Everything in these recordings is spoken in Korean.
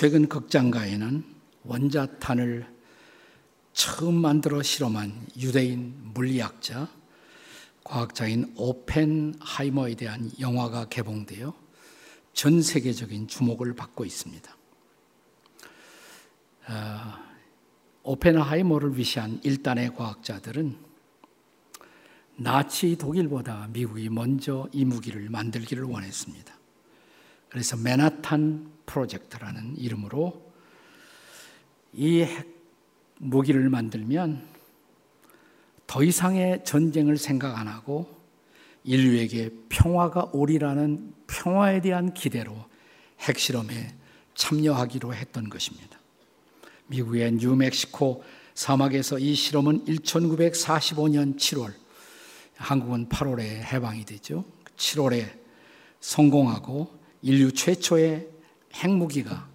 최근 극장가에는 원자탄을 처음 만들어 실험한 유대인 물리학자, 과학자인 오펜하이머에 대한 영화가 개봉되어 전 세계적인 주목을 받고 있습니다. 어, 오펜하이머를 위시한 일단의 과학자들은 나치 독일보다 미국이 먼저 이 무기를 만들기를 원했습니다. 그래서 맨하탄 프로젝트라는 이름으로 이 무기를 만들면 더 이상의 전쟁을 생각 안 하고 인류에게 평화가 오리라는 평화에 대한 기대로 핵실험에 참여하기로 했던 것입니다. 미국의 뉴멕시코 사막에서 이 실험은 1945년 7월, 한국은 8월에 해방이 되죠. 7월에 성공하고 인류 최초의 핵무기가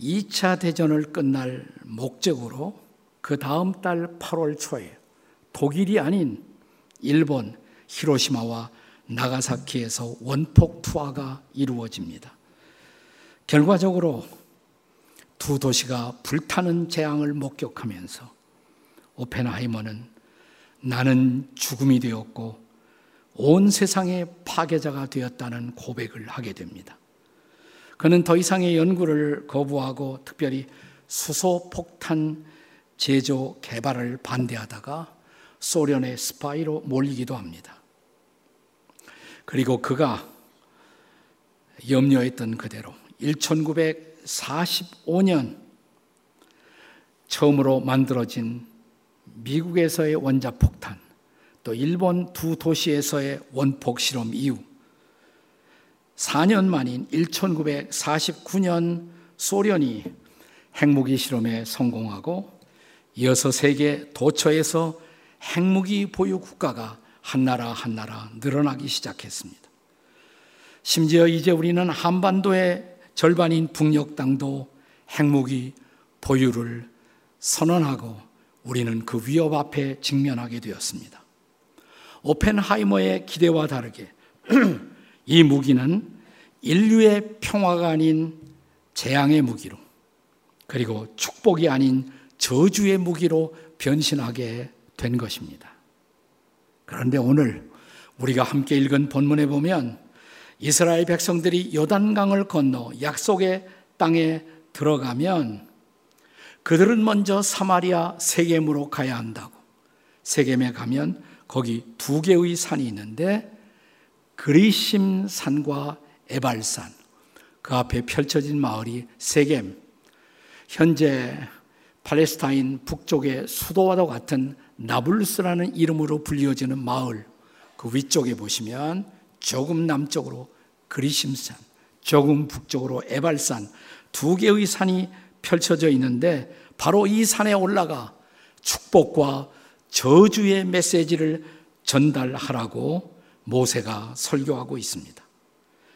2차 대전을 끝날 목적으로 그 다음 달 8월 초에 독일이 아닌 일본 히로시마와 나가사키에서 원폭 투하가 이루어집니다. 결과적으로 두 도시가 불타는 재앙을 목격하면서 오펜하이머는 나는 죽음이 되었고 온 세상의 파괴자가 되었다는 고백을 하게 됩니다. 그는 더 이상의 연구를 거부하고 특별히 수소 폭탄 제조 개발을 반대하다가 소련의 스파이로 몰리기도 합니다. 그리고 그가 염려했던 그대로 1945년 처음으로 만들어진 미국에서의 원자폭탄, 또 일본 두 도시에서의 원폭 실험 이후 4년 만인 1949년 소련이 핵무기 실험에 성공하고 이어서 세계 도처에서 핵무기 보유 국가가 한 나라 한 나라 늘어나기 시작했습니다. 심지어 이제 우리는 한반도의 절반인 북녘 땅도 핵무기 보유를 선언하고 우리는 그 위협 앞에 직면하게 되었습니다. 오펜하이머의 기대와 다르게 이 무기는 인류의 평화가 아닌 재앙의 무기로 그리고 축복이 아닌 저주의 무기로 변신하게 된 것입니다. 그런데 오늘 우리가 함께 읽은 본문에 보면 이스라엘 백성들이 요단강을 건너 약속의 땅에 들어가면 그들은 먼저 사마리아 세겜으로 가야 한다고. 세겜에 가면 거기 두 개의 산이 있는데 그리심 산과 에발산. 그 앞에 펼쳐진 마을이 세겜. 현재 팔레스타인 북쪽의 수도와도 같은 나블루스라는 이름으로 불리어지는 마을. 그 위쪽에 보시면 조금 남쪽으로 그리심산, 조금 북쪽으로 에발산 두 개의 산이 펼쳐져 있는데 바로 이 산에 올라가 축복과 저주의 메시지를 전달하라고 모세가 설교하고 있습니다.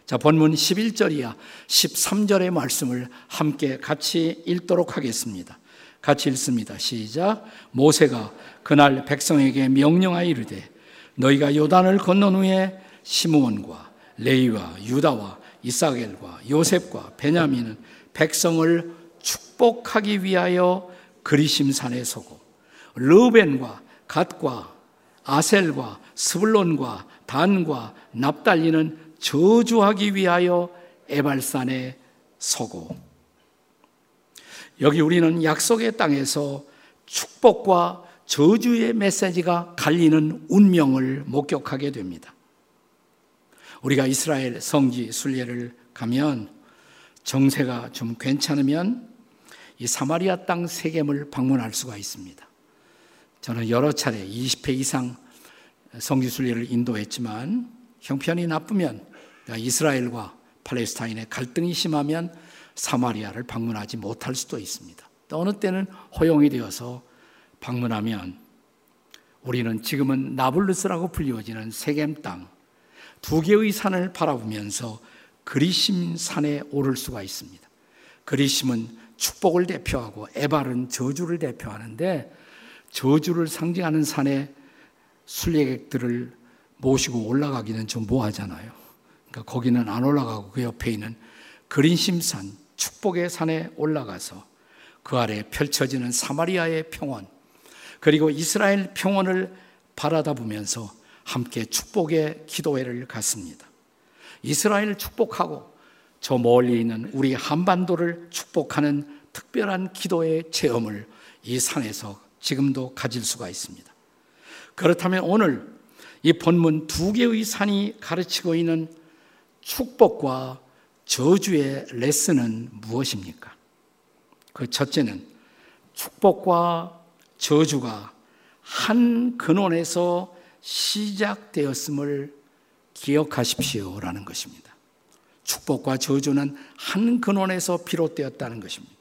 자, 본문 11절이야 13절의 말씀을 함께 같이 읽도록 하겠습니다. 같이 읽습니다. 시작. 모세가 그날 백성에게 명령하여 이르되 너희가 요단을 건넌 후에 시므온과 레이와 유다와 이사겔과 요셉과 베냐민은 백성을 축복하기 위하여 그리심산에 서고 르벤과 갓과 아셀과 스불론과 단과 납달리는 저주하기 위하여 에발산에 서고 여기 우리는 약속의 땅에서 축복과 저주의 메시지가 갈리는 운명을 목격하게 됩니다. 우리가 이스라엘 성지 순례를 가면 정세가 좀 괜찮으면 이 사마리아 땅 세겜을 방문할 수가 있습니다. 저는 여러 차례 20회 이상 성지 순례를 인도했지만 형편이 나쁘면 이스라엘과 팔레스타인의 갈등이 심하면 사마리아를 방문하지 못할 수도 있습니다. 또 어느 때는 허용이 되어서 방문하면 우리는 지금은 나블루스라고 불리워지는 세겜 땅 두 개의 산을 바라보면서 그리심 산에 오를 수가 있습니다. 그리심은 축복을 대표하고 에발은 저주를 대표하는데 저주를 상징하는 산에 순례객들을 모시고 올라가기는 좀 뭐하잖아요. 그러니까 거기는 안 올라가고 그 옆에 있는 그린심산 축복의 산에 올라가서 그 아래 펼쳐지는 사마리아의 평원, 그리고 이스라엘 평원을 바라다 보면서 함께 축복의 기도회를 갔습니다. 이스라엘을 축복하고 저 멀리 있는 우리 한반도를 축복하는 특별한 기도의 체험을 이 산에서 지금도 가질 수가 있습니다. 그렇다면 오늘 이 본문 두 개의 산이 가르치고 있는 축복과 저주의 레슨은 무엇입니까? 그 첫째는 축복과 저주가 한 근원에서 시작되었음을 기억하십시오라는 것입니다. 축복과 저주는 한 근원에서 비롯되었다는 것입니다.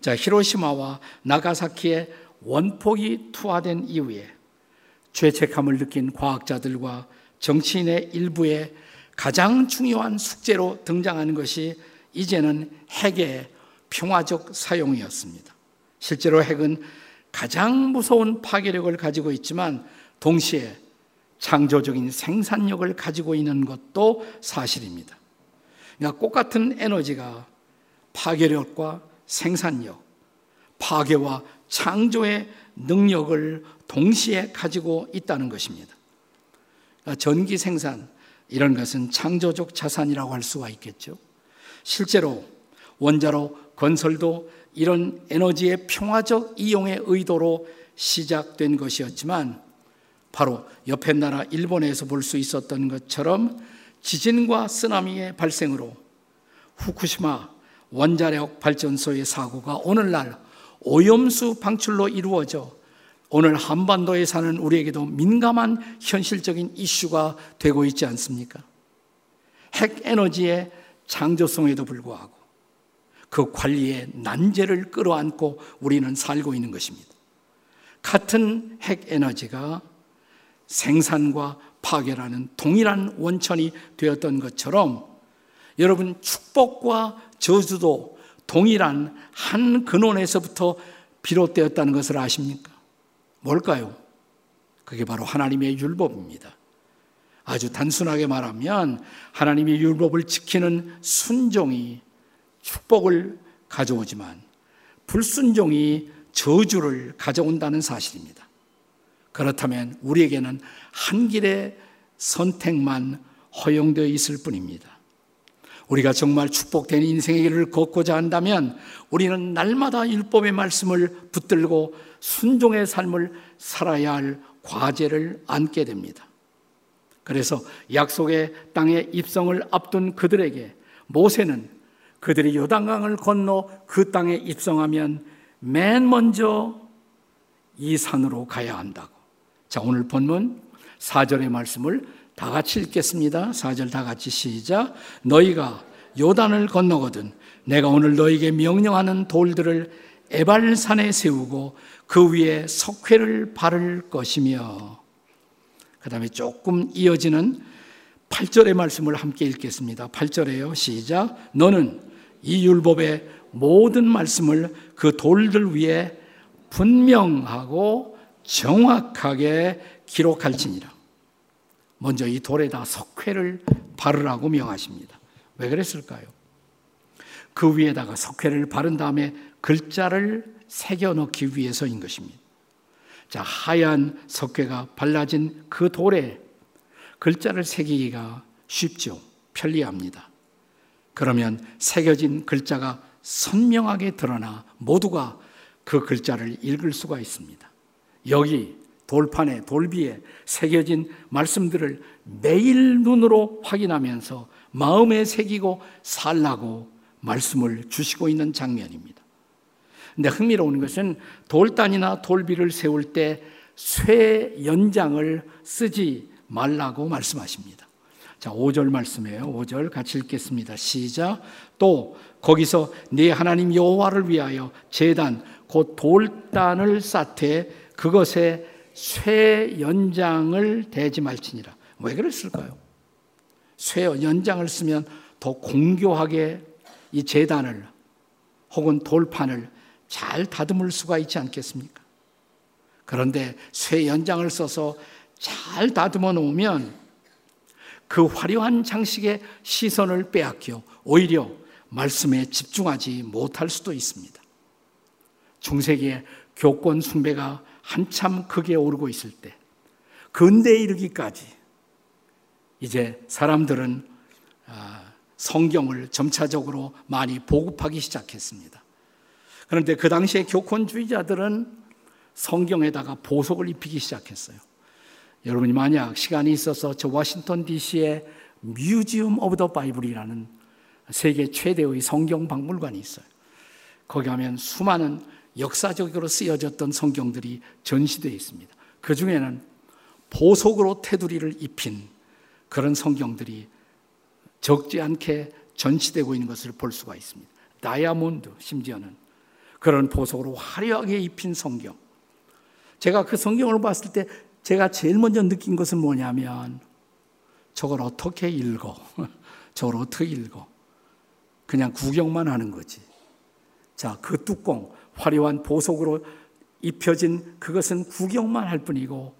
자, 히로시마와 나가사키의 원폭이 투하된 이후에 죄책감을 느낀 과학자들과 정치인의 일부에 가장 중요한 숙제로 등장하는 것이 이제는 핵의 평화적 사용이었습니다. 실제로 핵은 가장 무서운 파괴력을 가지고 있지만 동시에 창조적인 생산력을 가지고 있는 것도 사실입니다. 그러니까 똑같은 에너지가 파괴력과 생산력, 파괴와 창조의 능력을 동시에 가지고 있다는 것입니다. 그러니까 전기 생산, 이런 것은 창조적 자산이라고 할 수가 있겠죠. 실제로 원자로 건설도 이런 에너지의 평화적 이용의 의도로 시작된 것이었지만 바로 옆에 나라 일본에서 볼 수 있었던 것처럼 지진과 쓰나미의 발생으로 후쿠시마 원자력 발전소의 사고가 오늘날 오염수 방출로 이루어져 오늘 한반도에 사는 우리에게도 민감한 현실적인 이슈가 되고 있지 않습니까? 핵 에너지의 창조성에도 불구하고 그 관리의 난제를 끌어안고 우리는 살고 있는 것입니다. 같은 핵 에너지가 생산과 파괴라는 동일한 원천이 되었던 것처럼 여러분 축복과 저주도 동일한 한 근원에서부터 비롯되었다는 것을 아십니까? 뭘까요? 그게 바로 하나님의 율법입니다. 아주 단순하게 말하면 하나님의 율법을 지키는 순종이 축복을 가져오지만 불순종이 저주를 가져온다는 사실입니다. 그렇다면 우리에게는 한 길의 선택만 허용되어 있을 뿐입니다. 우리가 정말 축복된 인생의 길을 걷고자 한다면 우리는 날마다 율법의 말씀을 붙들고 순종의 삶을 살아야 할 과제를 안게 됩니다. 그래서 약속의 땅에 입성을 앞둔 그들에게 모세는 그들이 요단강을 건너 그 땅에 입성하면 맨 먼저 이 산으로 가야 한다고. 자, 오늘 본문 4절의 말씀을 다 같이 읽겠습니다. 4절 다 같이 시작. 너희가 요단을 건너거든 내가 오늘 너에게 명령하는 돌들을 에발산에 세우고 그 위에 석회를 바를 것이며 그 다음에 조금 이어지는 8절의 말씀을 함께 읽겠습니다. 8절에요. 시작. 너는 이 율법의 모든 말씀을 그 돌들 위에 분명하고 정확하게 기록할지니라. 먼저 이 돌에다 석회를 바르라고 명하십니다. 왜 그랬을까요? 그 위에다가 석회를 바른 다음에 글자를 새겨 넣기 위해서인 것입니다. 자, 하얀 석회가 발라진 그 돌에 글자를 새기기가 쉽죠. 편리합니다. 그러면 새겨진 글자가 선명하게 드러나 모두가 그 글자를 읽을 수가 있습니다. 여기 돌판에 돌비에 새겨진 말씀들을 매일 눈으로 확인하면서 마음에 새기고 살라고 말씀을 주시고 있는 장면입니다. 근데 흥미로운 것은 돌단이나 돌비를 세울 때 쇠 연장을 쓰지 말라고 말씀하십니다. 자, 5절 말씀이에요. 5절 같이 읽겠습니다. 시작. 또 거기서 네 하나님 여호와를 위하여 제단 곧 돌단을 쌓되 그것에 쇠 연장을 대지 말지니라. 왜 그랬을까요? 쇠 연장을 쓰면 더 공교하게 이 재단을 혹은 돌판을 잘 다듬을 수가 있지 않겠습니까? 그런데 쇠 연장을 써서 잘 다듬어 놓으면 그 화려한 장식의 시선을 빼앗겨 오히려 말씀에 집중하지 못할 수도 있습니다. 중세기에 교권 숭배가 한참 크게 오르고 있을 때, 근대에 이르기까지 이제 사람들은 아, 성경을 점차적으로 많이 보급하기 시작했습니다. 그런데 그 당시에 교권주의자들은 성경에다가 보석을 입히기 시작했어요. 여러분이 만약 시간이 있어서 저 워싱턴 DC에 Museum of the Bible이라는 세계 최대의 성경 박물관이 있어요. 거기 가면 수많은 역사적으로 쓰여졌던 성경들이 전시되어 있습니다. 그 중에는 보석으로 테두리를 입힌 그런 성경들이 적지 않게 전시되고 있는 것을 볼 수가 있습니다. 다이아몬드 심지어는 그런 보석으로 화려하게 입힌 성경. 제가 그 성경을 봤을 때 제가 제일 먼저 느낀 것은 뭐냐면 저걸 어떻게 읽어? 저걸 어떻게 읽어? 그냥 구경만 하는 거지. 자, 그 뚜껑, 화려한 보석으로 입혀진 그것은 구경만 할 뿐이고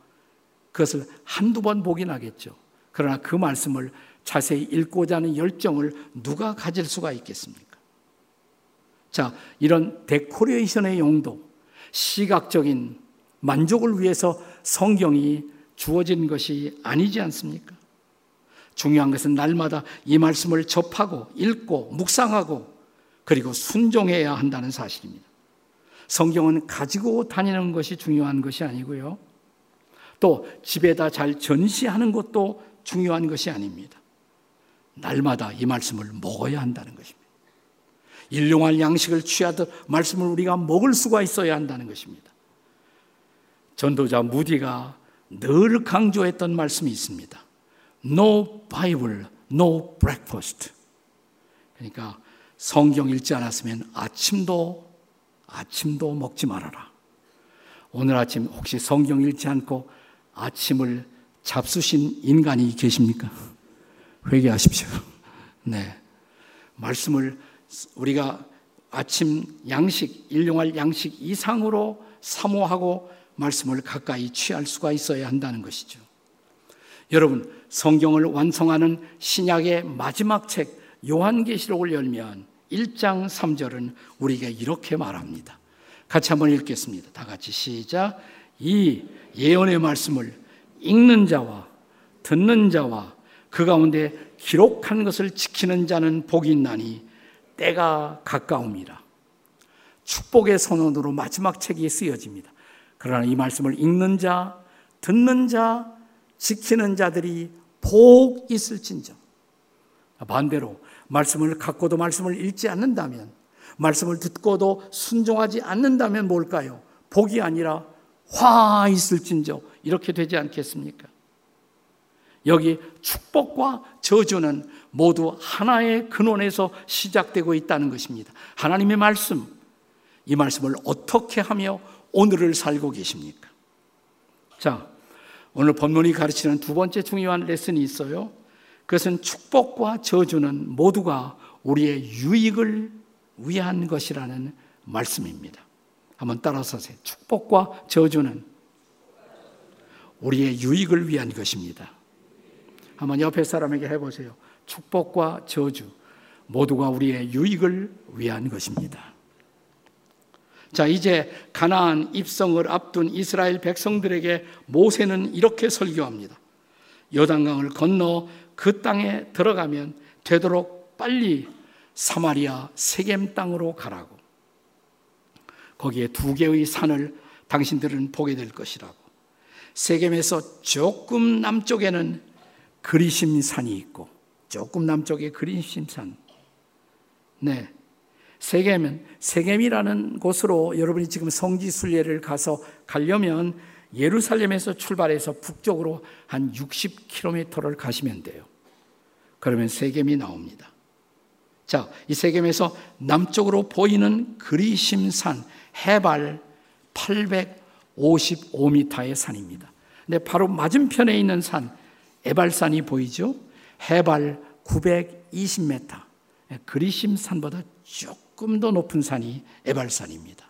그것을 한두 번 보긴 하겠죠. 그러나 그 말씀을 자세히 읽고자 하는 열정을 누가 가질 수가 있겠습니까? 자, 이런 데코레이션의 용도, 시각적인 만족을 위해서 성경이 주어진 것이 아니지 않습니까? 중요한 것은 날마다 이 말씀을 접하고 읽고 묵상하고 그리고 순종해야 한다는 사실입니다. 성경은 가지고 다니는 것이 중요한 것이 아니고요. 또 집에다 잘 전시하는 것도 중요한 것이 아닙니다. 날마다 이 말씀을 먹어야 한다는 것입니다. 일용할 양식을 취하듯 말씀을 우리가 먹을 수가 있어야 한다는 것입니다. 전도자 무디가 늘 강조했던 말씀이 있습니다. No Bible, no breakfast. 그러니까 성경 읽지 않았으면 아침도 아침도 먹지 말아라. 오늘 아침 혹시 성경 읽지 않고 아침을 잡수신 인간이 계십니까? 회개하십시오. 네. 말씀을 우리가 아침 양식, 일용할 양식 이상으로 사모하고 말씀을 가까이 취할 수가 있어야 한다는 것이죠. 여러분, 성경을 완성하는 신약의 마지막 책 요한계시록을 열면 1장 3절은 우리에게 이렇게 말합니다. 같이 한번 읽겠습니다. 다 같이 시작. 이 예언의 말씀을 읽는 자와 듣는 자와 그 가운데 기록한 것을 지키는 자는 복이 있나니 때가 가까움이라. 축복의 선언으로 마지막 책이 쓰여집니다. 그러나 이 말씀을 읽는 자, 듣는 자, 지키는 자들이 복 있을진정. 반대로 말씀을 갖고도 말씀을 읽지 않는다면, 말씀을 듣고도 순종하지 않는다면 뭘까요? 복이 아니라 화 있을진저 이렇게 되지 않겠습니까? 여기 축복과 저주는 모두 하나의 근원에서 시작되고 있다는 것입니다. 하나님의 말씀, 이 말씀을 어떻게 하며 오늘을 살고 계십니까? 자, 오늘 본문이 가르치는 두 번째 중요한 레슨이 있어요. 그것은 축복과 저주는 모두가 우리의 유익을 위한 것이라는 말씀입니다. 한번 따라서 하세요. 축복과 저주는 우리의 유익을 위한 것입니다. 한번 옆에 사람에게 해보세요. 축복과 저주 모두가 우리의 유익을 위한 것입니다. 자, 이제 가나안 입성을 앞둔 이스라엘 백성들에게 모세는 이렇게 설교합니다. 여단강을 건너 그 땅에 들어가면 되도록 빨리 사마리아 세겜 땅으로 가라고. 거기에 두 개의 산을 당신들은 보게 될 것이라고. 세겜에서 조금 남쪽에는 그리심산이 있고 조금 남쪽에 그리심산. 네. 세겜은 세겜이라는 곳으로 여러분이 지금 성지 순례를 가서 가려면 예루살렘에서 출발해서 북쪽으로 한 60km를 가시면 돼요. 그러면 세겜이 나옵니다. 자, 이 세겜에서 남쪽으로 보이는 그리심산 해발 855m의 산입니다. 근데 바로 맞은편에 있는 산 에발산이 보이죠? 해발 920m. 그리심산보다 조금 더 높은 산이 에발산입니다.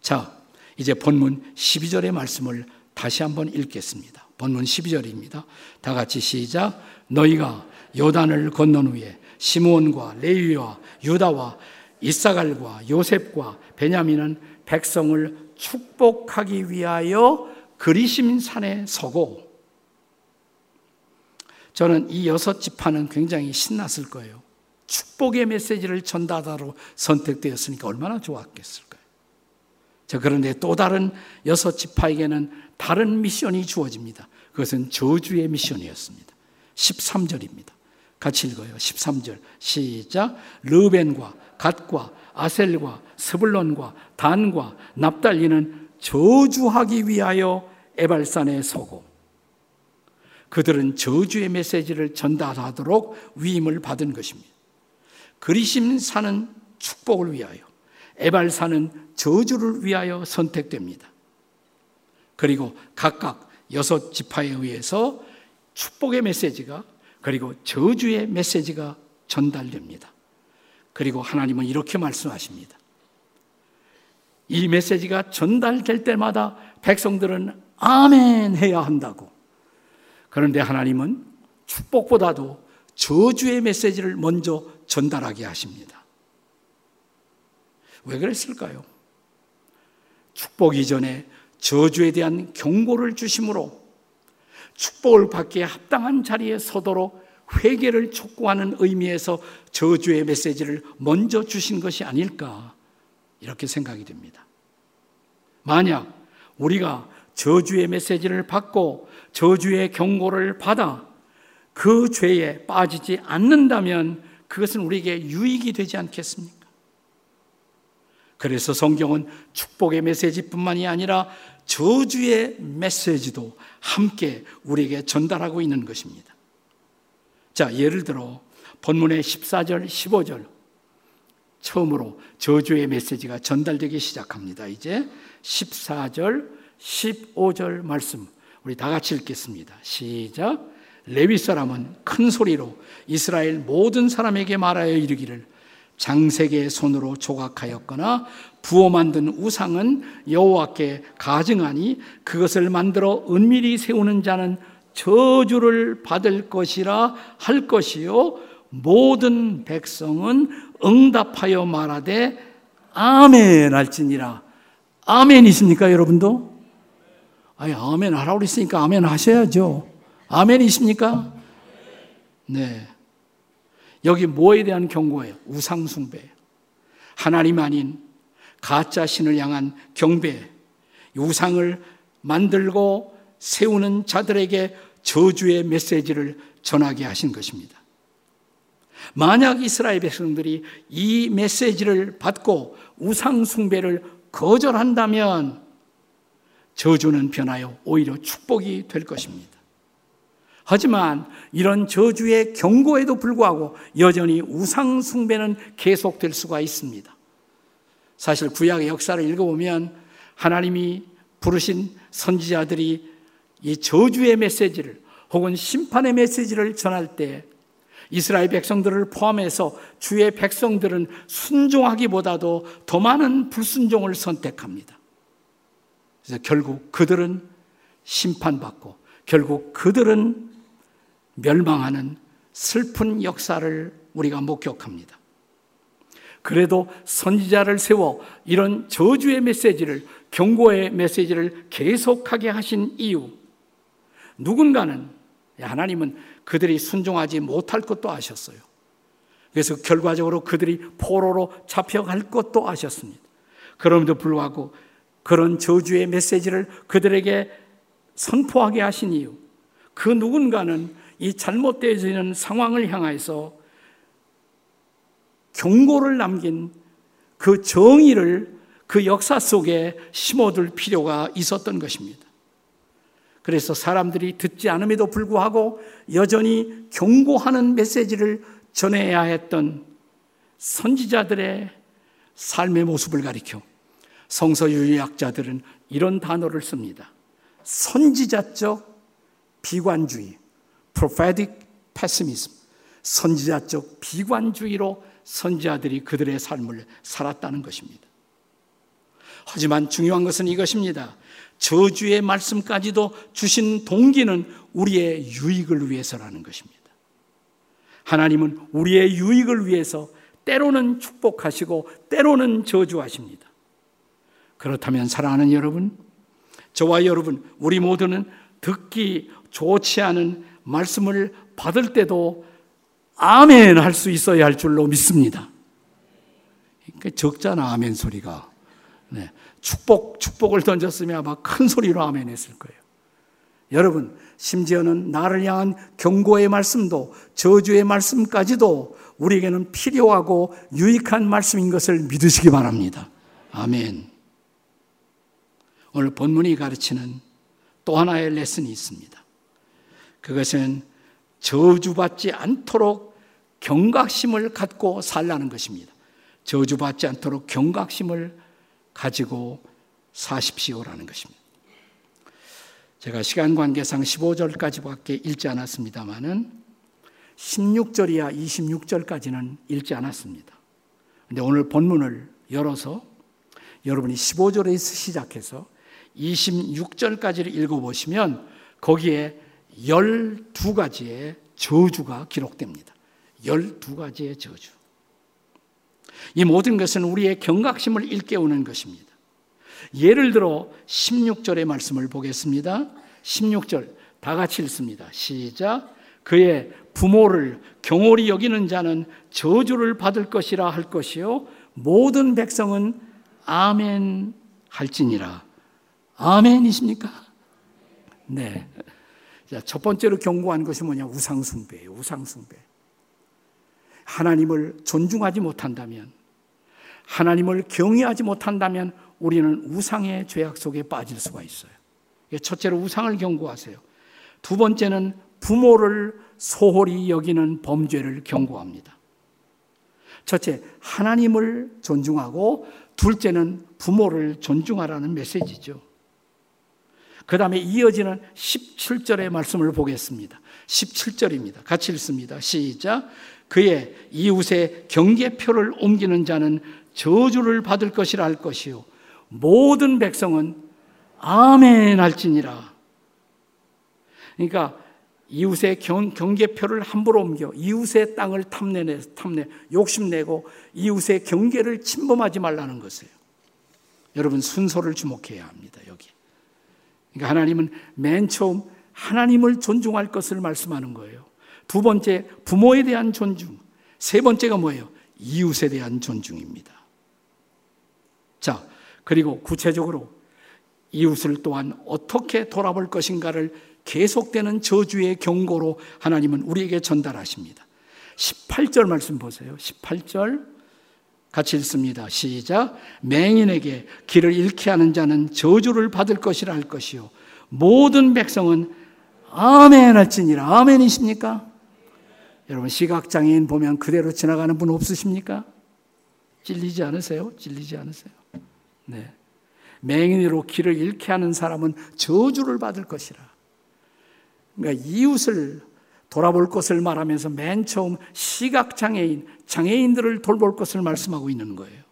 자, 이제 본문 12절의 말씀을 다시 한번 읽겠습니다. 본문 12절입니다. 다 같이 시작. 너희가 요단을 건넌 후에 시므온과 레위와 유다와 이사갈과 요셉과 베냐민은 백성을 축복하기 위하여 그리심 산에 서고 저는 이 여섯 지파는 굉장히 신났을 거예요. 축복의 메시지를 전달하러 선택되었으니까 얼마나 좋았겠을까요? 자, 그런데 또 다른 여섯 지파에게는 다른 미션이 주어집니다. 그것은 저주의 미션이었습니다. 13절입니다. 같이 읽어요. 13절. 시작. 르벤과 갓과 아셀과 스불론과 단과 납달리는 저주하기 위하여 에발산에 서고 그들은 저주의 메시지를 전달하도록 위임을 받은 것입니다. 그리심 사는 축복을 위하여, 에발사는 저주를 위하여 선택됩니다. 그리고 각각 여섯 지파에 의해서 축복의 메시지가 그리고 저주의 메시지가 전달됩니다. 그리고 하나님은 이렇게 말씀하십니다. 이 메시지가 전달될 때마다 백성들은 아멘 해야 한다고. 그런데 하나님은 축복보다도 저주의 메시지를 먼저 전달하게 하십니다. 왜 그랬을까요? 축복 이전에 저주에 대한 경고를 주심으로 축복을 받기에 합당한 자리에 서도록 회개를 촉구하는 의미에서 저주의 메시지를 먼저 주신 것이 아닐까 이렇게 생각이 됩니다. 만약 우리가 저주의 메시지를 받고 저주의 경고를 받아 그 죄에 빠지지 않는다면 그것은 우리에게 유익이 되지 않겠습니까? 그래서 성경은 축복의 메시지뿐만이 아니라 저주의 메시지도 함께 우리에게 전달하고 있는 것입니다. 자, 예를 들어 본문의 14절, 15절 처음으로 저주의 메시지가 전달되기 시작합니다. 이제 14절, 15절 말씀 우리 다 같이 읽겠습니다. 시작. 레위 사람은 큰 소리로 이스라엘 모든 사람에게 말하여 이르기를 장색의 손으로 조각하였거나 부어 만든 우상은 여호와께 가증하니 그것을 만들어 은밀히 세우는 자는 저주를 받을 것이라 할 것이요 모든 백성은 응답하여 말하되 아멘 할지니라 아멘 있습니까 여러분도? 아니 아멘 하라고 그랬으니까 아멘 하셔야죠 아멘이십니까? 네. 여기 뭐에 대한 경고예요? 우상숭배. 하나님 아닌 가짜 신을 향한 경배. 우상을 만들고 세우는 자들에게 저주의 메시지를 전하게 하신 것입니다. 만약 이스라엘 백성들이 이 메시지를 받고 우상숭배를 거절한다면 저주는 변하여 오히려 축복이 될 것입니다. 하지만 이런 저주의 경고에도 불구하고 여전히 우상 숭배는 계속될 수가 있습니다. 사실 구약의 역사를 읽어보면 하나님이 부르신 선지자들이 이 저주의 메시지를 혹은 심판의 메시지를 전할 때 이스라엘 백성들을 포함해서 주의 백성들은 순종하기보다도 더 많은 불순종을 선택합니다. 그래서 결국 그들은 심판받고 결국 그들은 멸망하는 슬픈 역사를 우리가 목격합니다. 그래도 선지자를 세워 이런 저주의 메시지를, 경고의 메시지를 계속하게 하신 이유, 누군가는, 하나님은 그들이 순종하지 못할 것도 아셨어요. 그래서 결과적으로 그들이 포로로 잡혀갈 것도 아셨습니다. 그럼에도 불구하고 그런 저주의 메시지를 그들에게 선포하게 하신 이유, 그 누군가는 이 잘못되어지는 상황을 향해서 경고를 남긴 그 정의를 그 역사 속에 심어둘 필요가 있었던 것입니다. 그래서 사람들이 듣지 않음에도 불구하고 여전히 경고하는 메시지를 전해야 했던 선지자들의 삶의 모습을 가리켜 성서유리학자들은 이런 단어를 씁니다. 선지자적 비관주의. Prophetic pessimism, 선지자적 비관주의로 선지자들이 그들의 삶을 살았다는 것입니다. 하지만 중요한 것은 이것입니다. 저주의 말씀까지도 주신 동기는 우리의 유익을 위해서라는 것입니다. 하나님은 우리의 유익을 위해서 때로는 축복하시고 때로는 저주하십니다. 그렇다면 사랑하는 여러분, 저와 여러분, 우리 모두는 듣기 좋지 않은 말씀을 받을 때도 아멘 할 수 있어야 할 줄로 믿습니다. 그러니까 적잖아, 아멘 소리가. 네. 축복, 축복을 던졌으면 아마 큰 소리로 아멘 했을 거예요. 여러분, 심지어는 나를 향한 경고의 말씀도 저주의 말씀까지도 우리에게는 필요하고 유익한 말씀인 것을 믿으시기 바랍니다. 아멘. 오늘 본문이 가르치는 또 하나의 레슨이 있습니다. 그것은 저주받지 않도록 경각심을 갖고 살라는 것입니다. 저주받지 않도록 경각심을 가지고 사십시오라는 것입니다. 제가 시간 관계상 15절까지밖에 읽지 않았습니다만은 16절이야 26절까지는 읽지 않았습니다. 근데 오늘 본문을 열어서 여러분이 15절에서 시작해서 26절까지를 읽어보시면 거기에 12가지의 저주가 기록됩니다. 12가지의 저주. 이 모든 것은 우리의 경각심을 일깨우는 것입니다. 예를 들어 16절의 말씀을 보겠습니다. 16절 다 같이 읽습니다. 시작. 그의 부모를 경홀히 여기는 자는 저주를 받을 것이라 할 것이요 모든 백성은 아멘 할지니라. 아멘이십니까? 네. 자, 첫 번째로 경고한 것이 뭐냐? 우상숭배예요. 우상숭배. 하나님을 존중하지 못한다면, 하나님을 경외하지 못한다면 우리는 우상의 죄악 속에 빠질 수가 있어요. 첫째로 우상을 경고하세요. 두 번째는 부모를 소홀히 여기는 범죄를 경고합니다. 첫째, 하나님을 존중하고 둘째는 부모를 존중하라는 메시지죠. 그 다음에 이어지는 17절의 말씀을 보겠습니다. 17절입니다. 같이 읽습니다. 시작. 그의 이웃의 경계표를 옮기는 자는 저주를 받을 것이라 할 것이요. 모든 백성은 아멘 할지니라. 그러니까 이웃의 경, 경계표를 함부로 옮겨 이웃의 땅을 탐내 탐내 욕심내고 이웃의 경계를 침범하지 말라는 것이에요. 여러분 순서를 주목해야 합니다. 여기. 그러니까 하나님은 맨 처음 하나님을 존중할 것을 말씀하는 거예요. 두 번째 부모에 대한 존중. 세 번째가 뭐예요? 이웃에 대한 존중입니다. 자, 그리고 구체적으로 이웃을 또한 어떻게 돌아볼 것인가를 계속되는 저주의 경고로 하나님은 우리에게 전달하십니다. 18절 말씀 보세요. 18절 같이 읽습니다. 시작. 맹인에게 길을 잃게 하는 자는 저주를 받을 것이라 할 것이요. 모든 백성은 아멘 할지니라. 아멘이십니까? 여러분 시각장애인 보면 그대로 지나가는 분 없으십니까? 찔리지 않으세요? 찔리지 않으세요? 네. 맹인으로 길을 잃게 하는 사람은 저주를 받을 것이라. 그러니까 이웃을 돌아볼 것을 말하면서 맨 처음 시각장애인, 장애인들을 돌볼 것을 말씀하고 있는 거예요.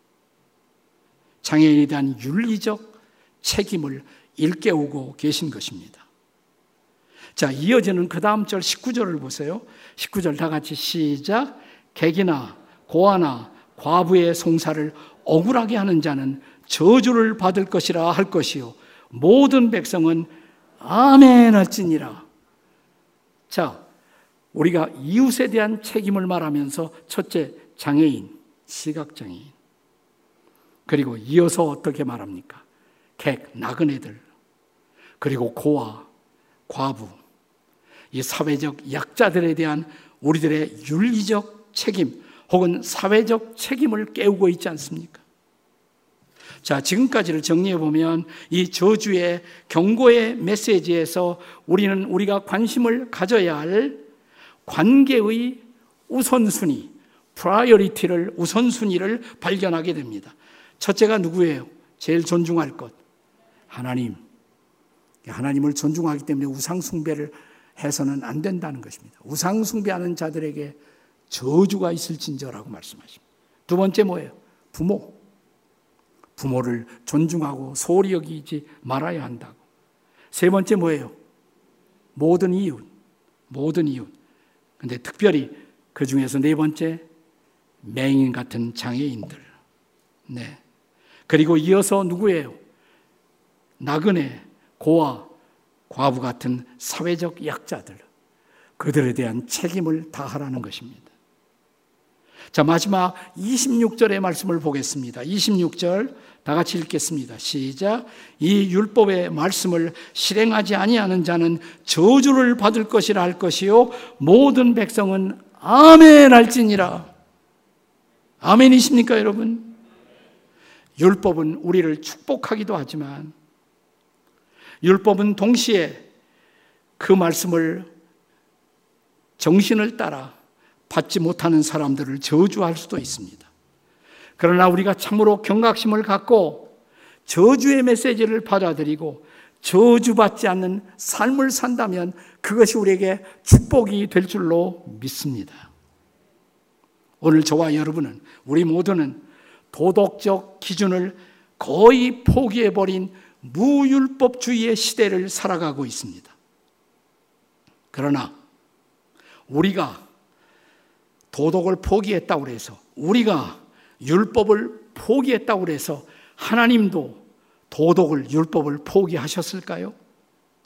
장애인에 대한 윤리적 책임을 일깨우고 계신 것입니다. 자, 이어지는 그 다음 절 19절을 보세요. 19절 다 같이 시작. 객이나 고아나 과부의 송사를 억울하게 하는 자는 저주를 받을 것이라 할 것이요. 모든 백성은 아멘 할지니라. 자, 우리가 이웃에 대한 책임을 말하면서 첫째, 장애인, 시각장애인. 그리고 이어서 어떻게 말합니까? 객, 나그네들. 그리고 고아, 과부. 이 사회적 약자들에 대한 우리들의 윤리적 책임 혹은 사회적 책임을 깨우고 있지 않습니까? 자, 지금까지를 정리해 보면 이 저주의 경고의 메시지에서 우리는 우리가 관심을 가져야 할 관계의 우선순위, priority를 우선순위를 발견하게 됩니다. 첫째가 누구예요? 제일 존중할 것. 하나님. 하나님을 존중하기 때문에 우상숭배를 해서는 안 된다는 것입니다. 우상숭배하는 자들에게 저주가 있을진저라고 말씀하십니다. 두 번째 뭐예요? 부모. 부모를 존중하고 소홀히 여기지 말아야 한다고. 세 번째 뭐예요? 모든 이웃. 모든 이웃. 근데 특별히 그 중에서 네 번째, 맹인 같은 장애인들. 네. 그리고 이어서 누구예요? 나그네, 고아, 과부 같은 사회적 약자들. 그들에 대한 책임을 다하라는 것입니다. 자, 마지막 26절의 말씀을 보겠습니다. 26절 다 같이 읽겠습니다. 시작. 이 율법의 말씀을 실행하지 아니하는 자는 저주를 받을 것이라 할 것이요 모든 백성은 아멘 할지니라. 아멘이십니까, 여러분? 율법은 우리를 축복하기도 하지만 율법은 동시에 그 말씀을 정신을 따라 받지 못하는 사람들을 저주할 수도 있습니다. 그러나 우리가 참으로 경각심을 갖고 저주의 메시지를 받아들이고 저주받지 않는 삶을 산다면 그것이 우리에게 축복이 될 줄로 믿습니다. 오늘 저와 여러분은, 우리 모두는 도덕적 기준을 거의 포기해버린 무율법주의의 시대를 살아가고 있습니다. 그러나 우리가 도덕을 포기했다고 해서 우리가 율법을 포기했다고 해서 하나님도 도덕을 율법을 포기하셨을까요?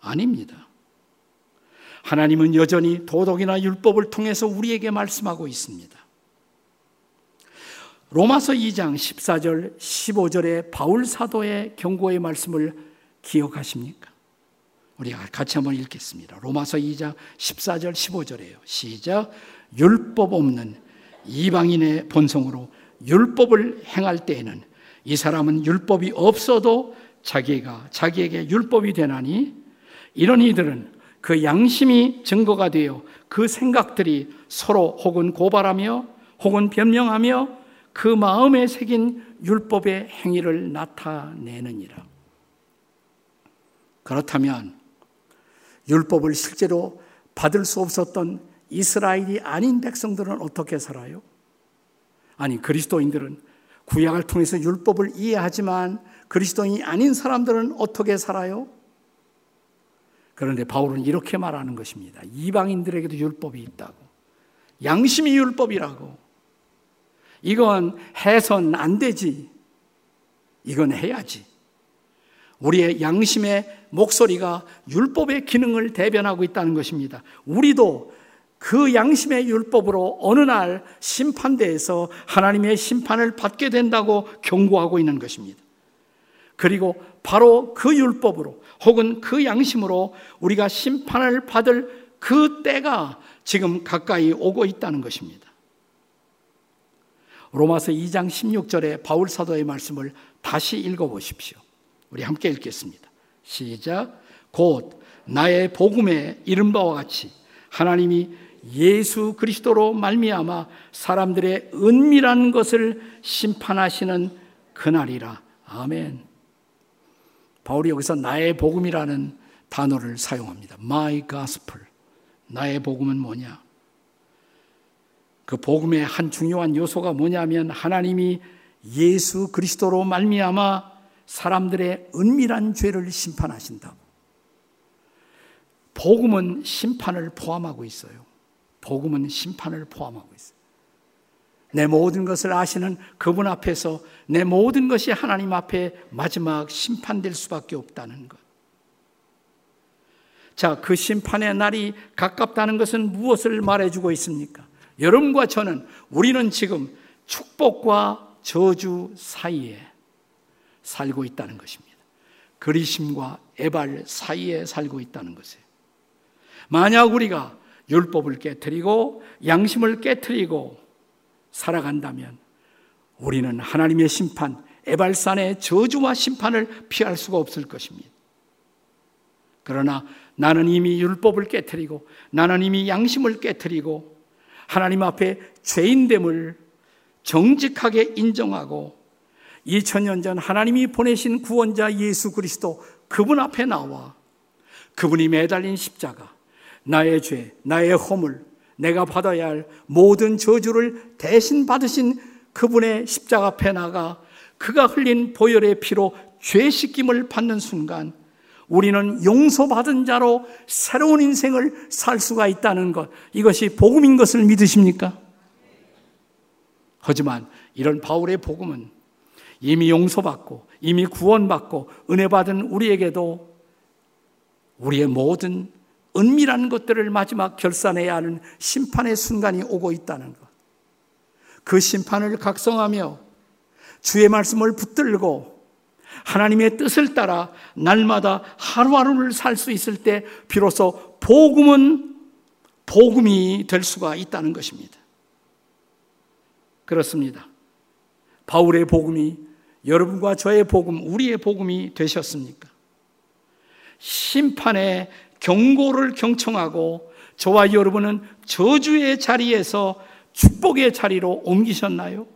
아닙니다. 하나님은 여전히 도덕이나 율법을 통해서 우리에게 말씀하고 있습니다. 로마서 2장 14절 15절의 바울 사도의 경고의 말씀을 기억하십니까? 우리가 같이 한번 읽겠습니다. 로마서 2장 14절 15절이에요. 시작. 율법 없는 이방인의 본성으로 율법을 행할 때에는 이 사람은 율법이 없어도 자기가 자기에게 율법이 되나니 이런 이들은 그 양심이 증거가 되어 그 생각들이 서로 혹은 고발하며 혹은 변명하며 그 마음에 새긴 율법의 행위를 나타내느니라. 그렇다면 율법을 실제로 받을 수 없었던 이스라엘이 아닌 백성들은 어떻게 살아요? 아니, 그리스도인들은 구약을 통해서 율법을 이해하지만 그리스도인이 아닌 사람들은 어떻게 살아요? 그런데 바울은 이렇게 말하는 것입니다. 이방인들에게도 율법이 있다고. 양심이 율법이라고. 이건 해선 안 되지. 이건 해야지. 우리의 양심의 목소리가 율법의 기능을 대변하고 있다는 것입니다. 우리도 그 양심의 율법으로 어느 날 심판대에서 하나님의 심판을 받게 된다고 경고하고 있는 것입니다. 그리고 바로 그 율법으로 혹은 그 양심으로 우리가 심판을 받을 그 때가 지금 가까이 오고 있다는 것입니다. 로마서 2장 16절에 바울 사도의 말씀을 다시 읽어 보십시오. 우리 함께 읽겠습니다. 시작. 곧 나의 복음에 이른 바와 같이 하나님이 예수 그리스도로 말미암아 사람들의 은밀한 것을 심판하시는 그날이라. 아멘. 바울이 여기서 나의 복음이라는 단어를 사용합니다. My gospel. 나의 복음은 뭐냐? 그 복음의 한 중요한 요소가 뭐냐면 하나님이 예수 그리스도로 말미암아 사람들의 은밀한 죄를 심판하신다. 복음은 심판을 포함하고 있어요. 복음은 심판을 포함하고 있어요. 내 모든 것을 아시는 그분 앞에서 내 모든 것이 하나님 앞에 마지막 심판될 수밖에 없다는 것. 자, 그 심판의 날이 가깝다는 것은 무엇을 말해주고 있습니까? 여러분과 저는 우리는 지금 축복과 저주 사이에 살고 있다는 것입니다. 그리심과 에발 사이에 살고 있다는 것이에요. 만약 우리가 율법을 깨뜨리고 양심을 깨뜨리고 살아간다면 우리는 하나님의 심판, 에발산의 저주와 심판을 피할 수가 없을 것입니다. 그러나 나는 이미 율법을 깨뜨리고 나는 이미 양심을 깨뜨리고 하나님 앞에 죄인됨을 정직하게 인정하고 2000년 전 하나님이 보내신 구원자 예수 그리스도 그분 앞에 나와 그분이 매달린 십자가 나의 죄, 나의 허물, 내가 받아야 할 모든 저주를 대신 받으신 그분의 십자가 앞에 나가 그가 흘린 보혈의 피로 죄 씻김을 받는 순간 우리는 용서받은 자로 새로운 인생을 살 수가 있다는 것. 이것이 복음인 것을 믿으십니까? 하지만 이런 바울의 복음은 이미 용서받고 이미 구원받고 은혜 받은 우리에게도 우리의 모든 은밀한 것들을 마지막 결산해야 하는 심판의 순간이 오고 있다는 것. 그 심판을 각성하며 주의 말씀을 붙들고 하나님의 뜻을 따라 날마다 하루하루를 살 수 있을 때 비로소 복음은 복음이 될 수가 있다는 것입니다. 그렇습니다. 바울의 복음이 여러분과 저의 복음, 우리의 복음이 되셨습니까? 심판의 경고를 경청하고 저와 여러분은 저주의 자리에서 축복의 자리로 옮기셨나요?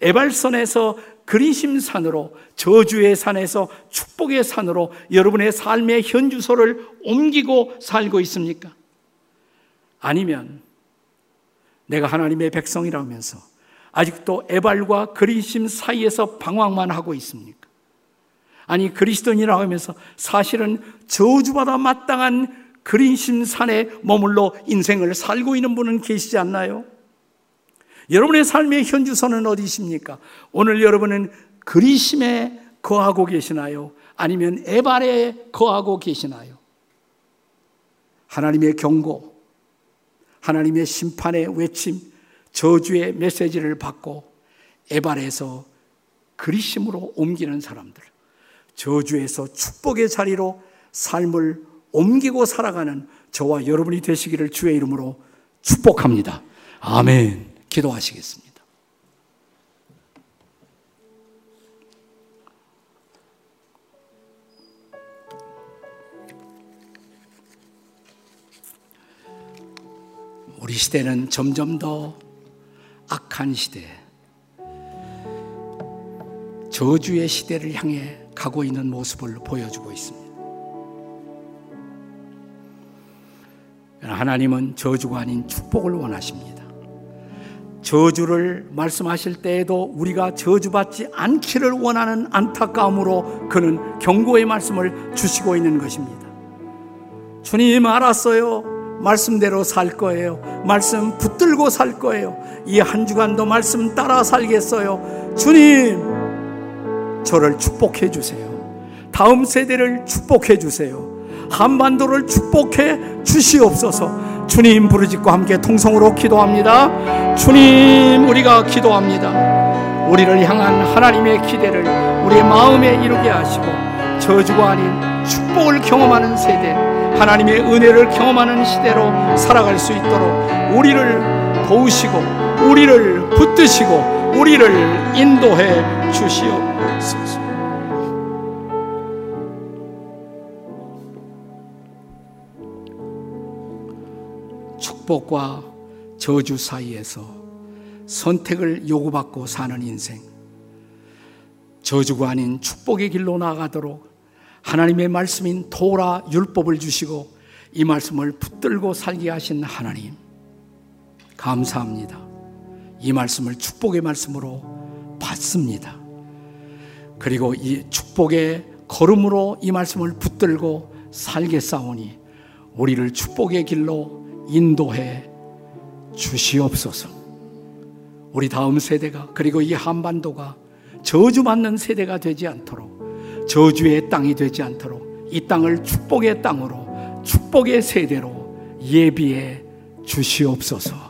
에발선에서 그리심산으로 저주의 산에서 축복의 산으로 여러분의 삶의 현주소를 옮기고 살고 있습니까? 아니면 내가 하나님의 백성이라면서 아직도 에발과 그리심 사이에서 방황만 하고 있습니까? 아니 그리스도인이라고 하면서 사실은 저주받아 마땅한 그리심 산에 머물러 인생을 살고 있는 분은 계시지 않나요? 여러분의 삶의 현주소는 어디십니까? 오늘 여러분은 그리심에 거하고 계시나요? 아니면 에발에 거하고 계시나요? 하나님의 경고, 하나님의 심판의 외침, 저주의 메시지를 받고 에발에서 그리심으로 옮기는 사람들, 저주에서 축복의 자리로 삶을 옮기고 살아가는 저와 여러분이 되시기를 주의 이름으로 축복합니다. 아멘. 기도하시겠습니다. 우리 시대는 점점 더 악한 시대, 저주의 시대를 향해 가고 있는 모습을 보여주고 있습니다. 하나님은 저주가 아닌 축복을 원하십니다. 저주를 말씀하실 때에도 우리가 저주받지 않기를 원하는 안타까움으로 그는 경고의 말씀을 주시고 있는 것입니다. 주님 알았어요. 말씀대로 살 거예요. 말씀 붙들고 살 거예요. 이 한 주간도 말씀 따라 살겠어요. 주님, 저를 축복해 주세요. 다음 세대를 축복해 주세요. 한반도를 축복해 주시옵소서. 주님 부르짖고 함께 통성으로 기도합니다. 주님 우리가 기도합니다. 우리를 향한 하나님의 기대를 우리의 마음에 이루게 하시고 저주가 아닌 축복을 경험하는 세대, 하나님의 은혜를 경험하는 시대로 살아갈 수 있도록 우리를 도우시고 우리를 붙드시고 우리를 인도해 주시옵소서. 축복과 저주 사이에서 선택을 요구받고 사는 인생. 저주가 아닌 축복의 길로 나아가도록 하나님의 말씀인 토라 율법을 주시고 이 말씀을 붙들고 살게 하신 하나님. 감사합니다. 이 말씀을 축복의 말씀으로 받습니다. 그리고 이 축복의 걸음으로 이 말씀을 붙들고 살겠사오니 우리를 축복의 길로 인도해 주시옵소서. 우리 다음 세대가 그리고 이 한반도가 저주받는 세대가 되지 않도록 저주의 땅이 되지 않도록 이 땅을 축복의 땅으로 축복의 세대로 예비해 주시옵소서.